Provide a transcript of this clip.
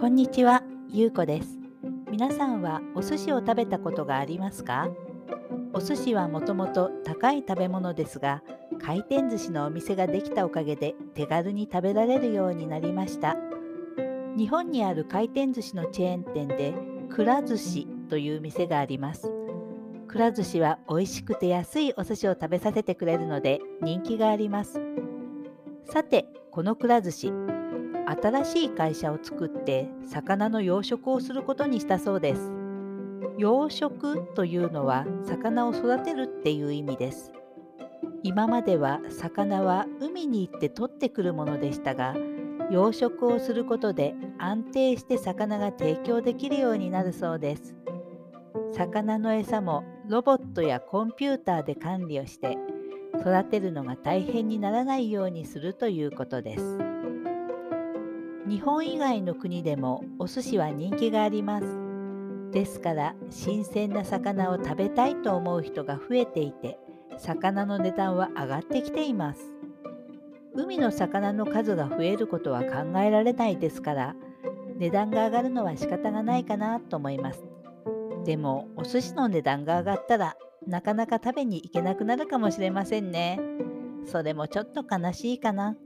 こんにちは、ゆうこです。皆さんはお寿司を食べたことがありますか？お寿司はもともと高い食べ物ですが、回転寿司のお店ができたおかげで手軽に食べられるようになりました。日本にある回転寿司のチェーン店で、くら寿司という店があります。くら寿司は美味しくて安いお寿司を食べさせてくれるので人気があります。さて、このくら寿司、新しい会社を作って魚の養殖をすることにしたそうです。養殖というのは魚を育てるっていう意味です。今までは魚は海に行って取ってくるものでしたが、養殖をすることで安定して魚が提供できるようになるそうです。魚の餌もロボットやコンピューターで管理をして育てるのが大変にならないようにするということです。日本以外の国でもお寿司は人気があります。ですから新鮮な魚を食べたいと思う人が増えていて魚の値段は上がってきています。海の魚の数が増えることは考えられないですから値段が上がるのは仕方がないかなと思います。でもお寿司の値段が上がったらなかなか食べに行けなくなるかもしれませんね。それもちょっと悲しいかな。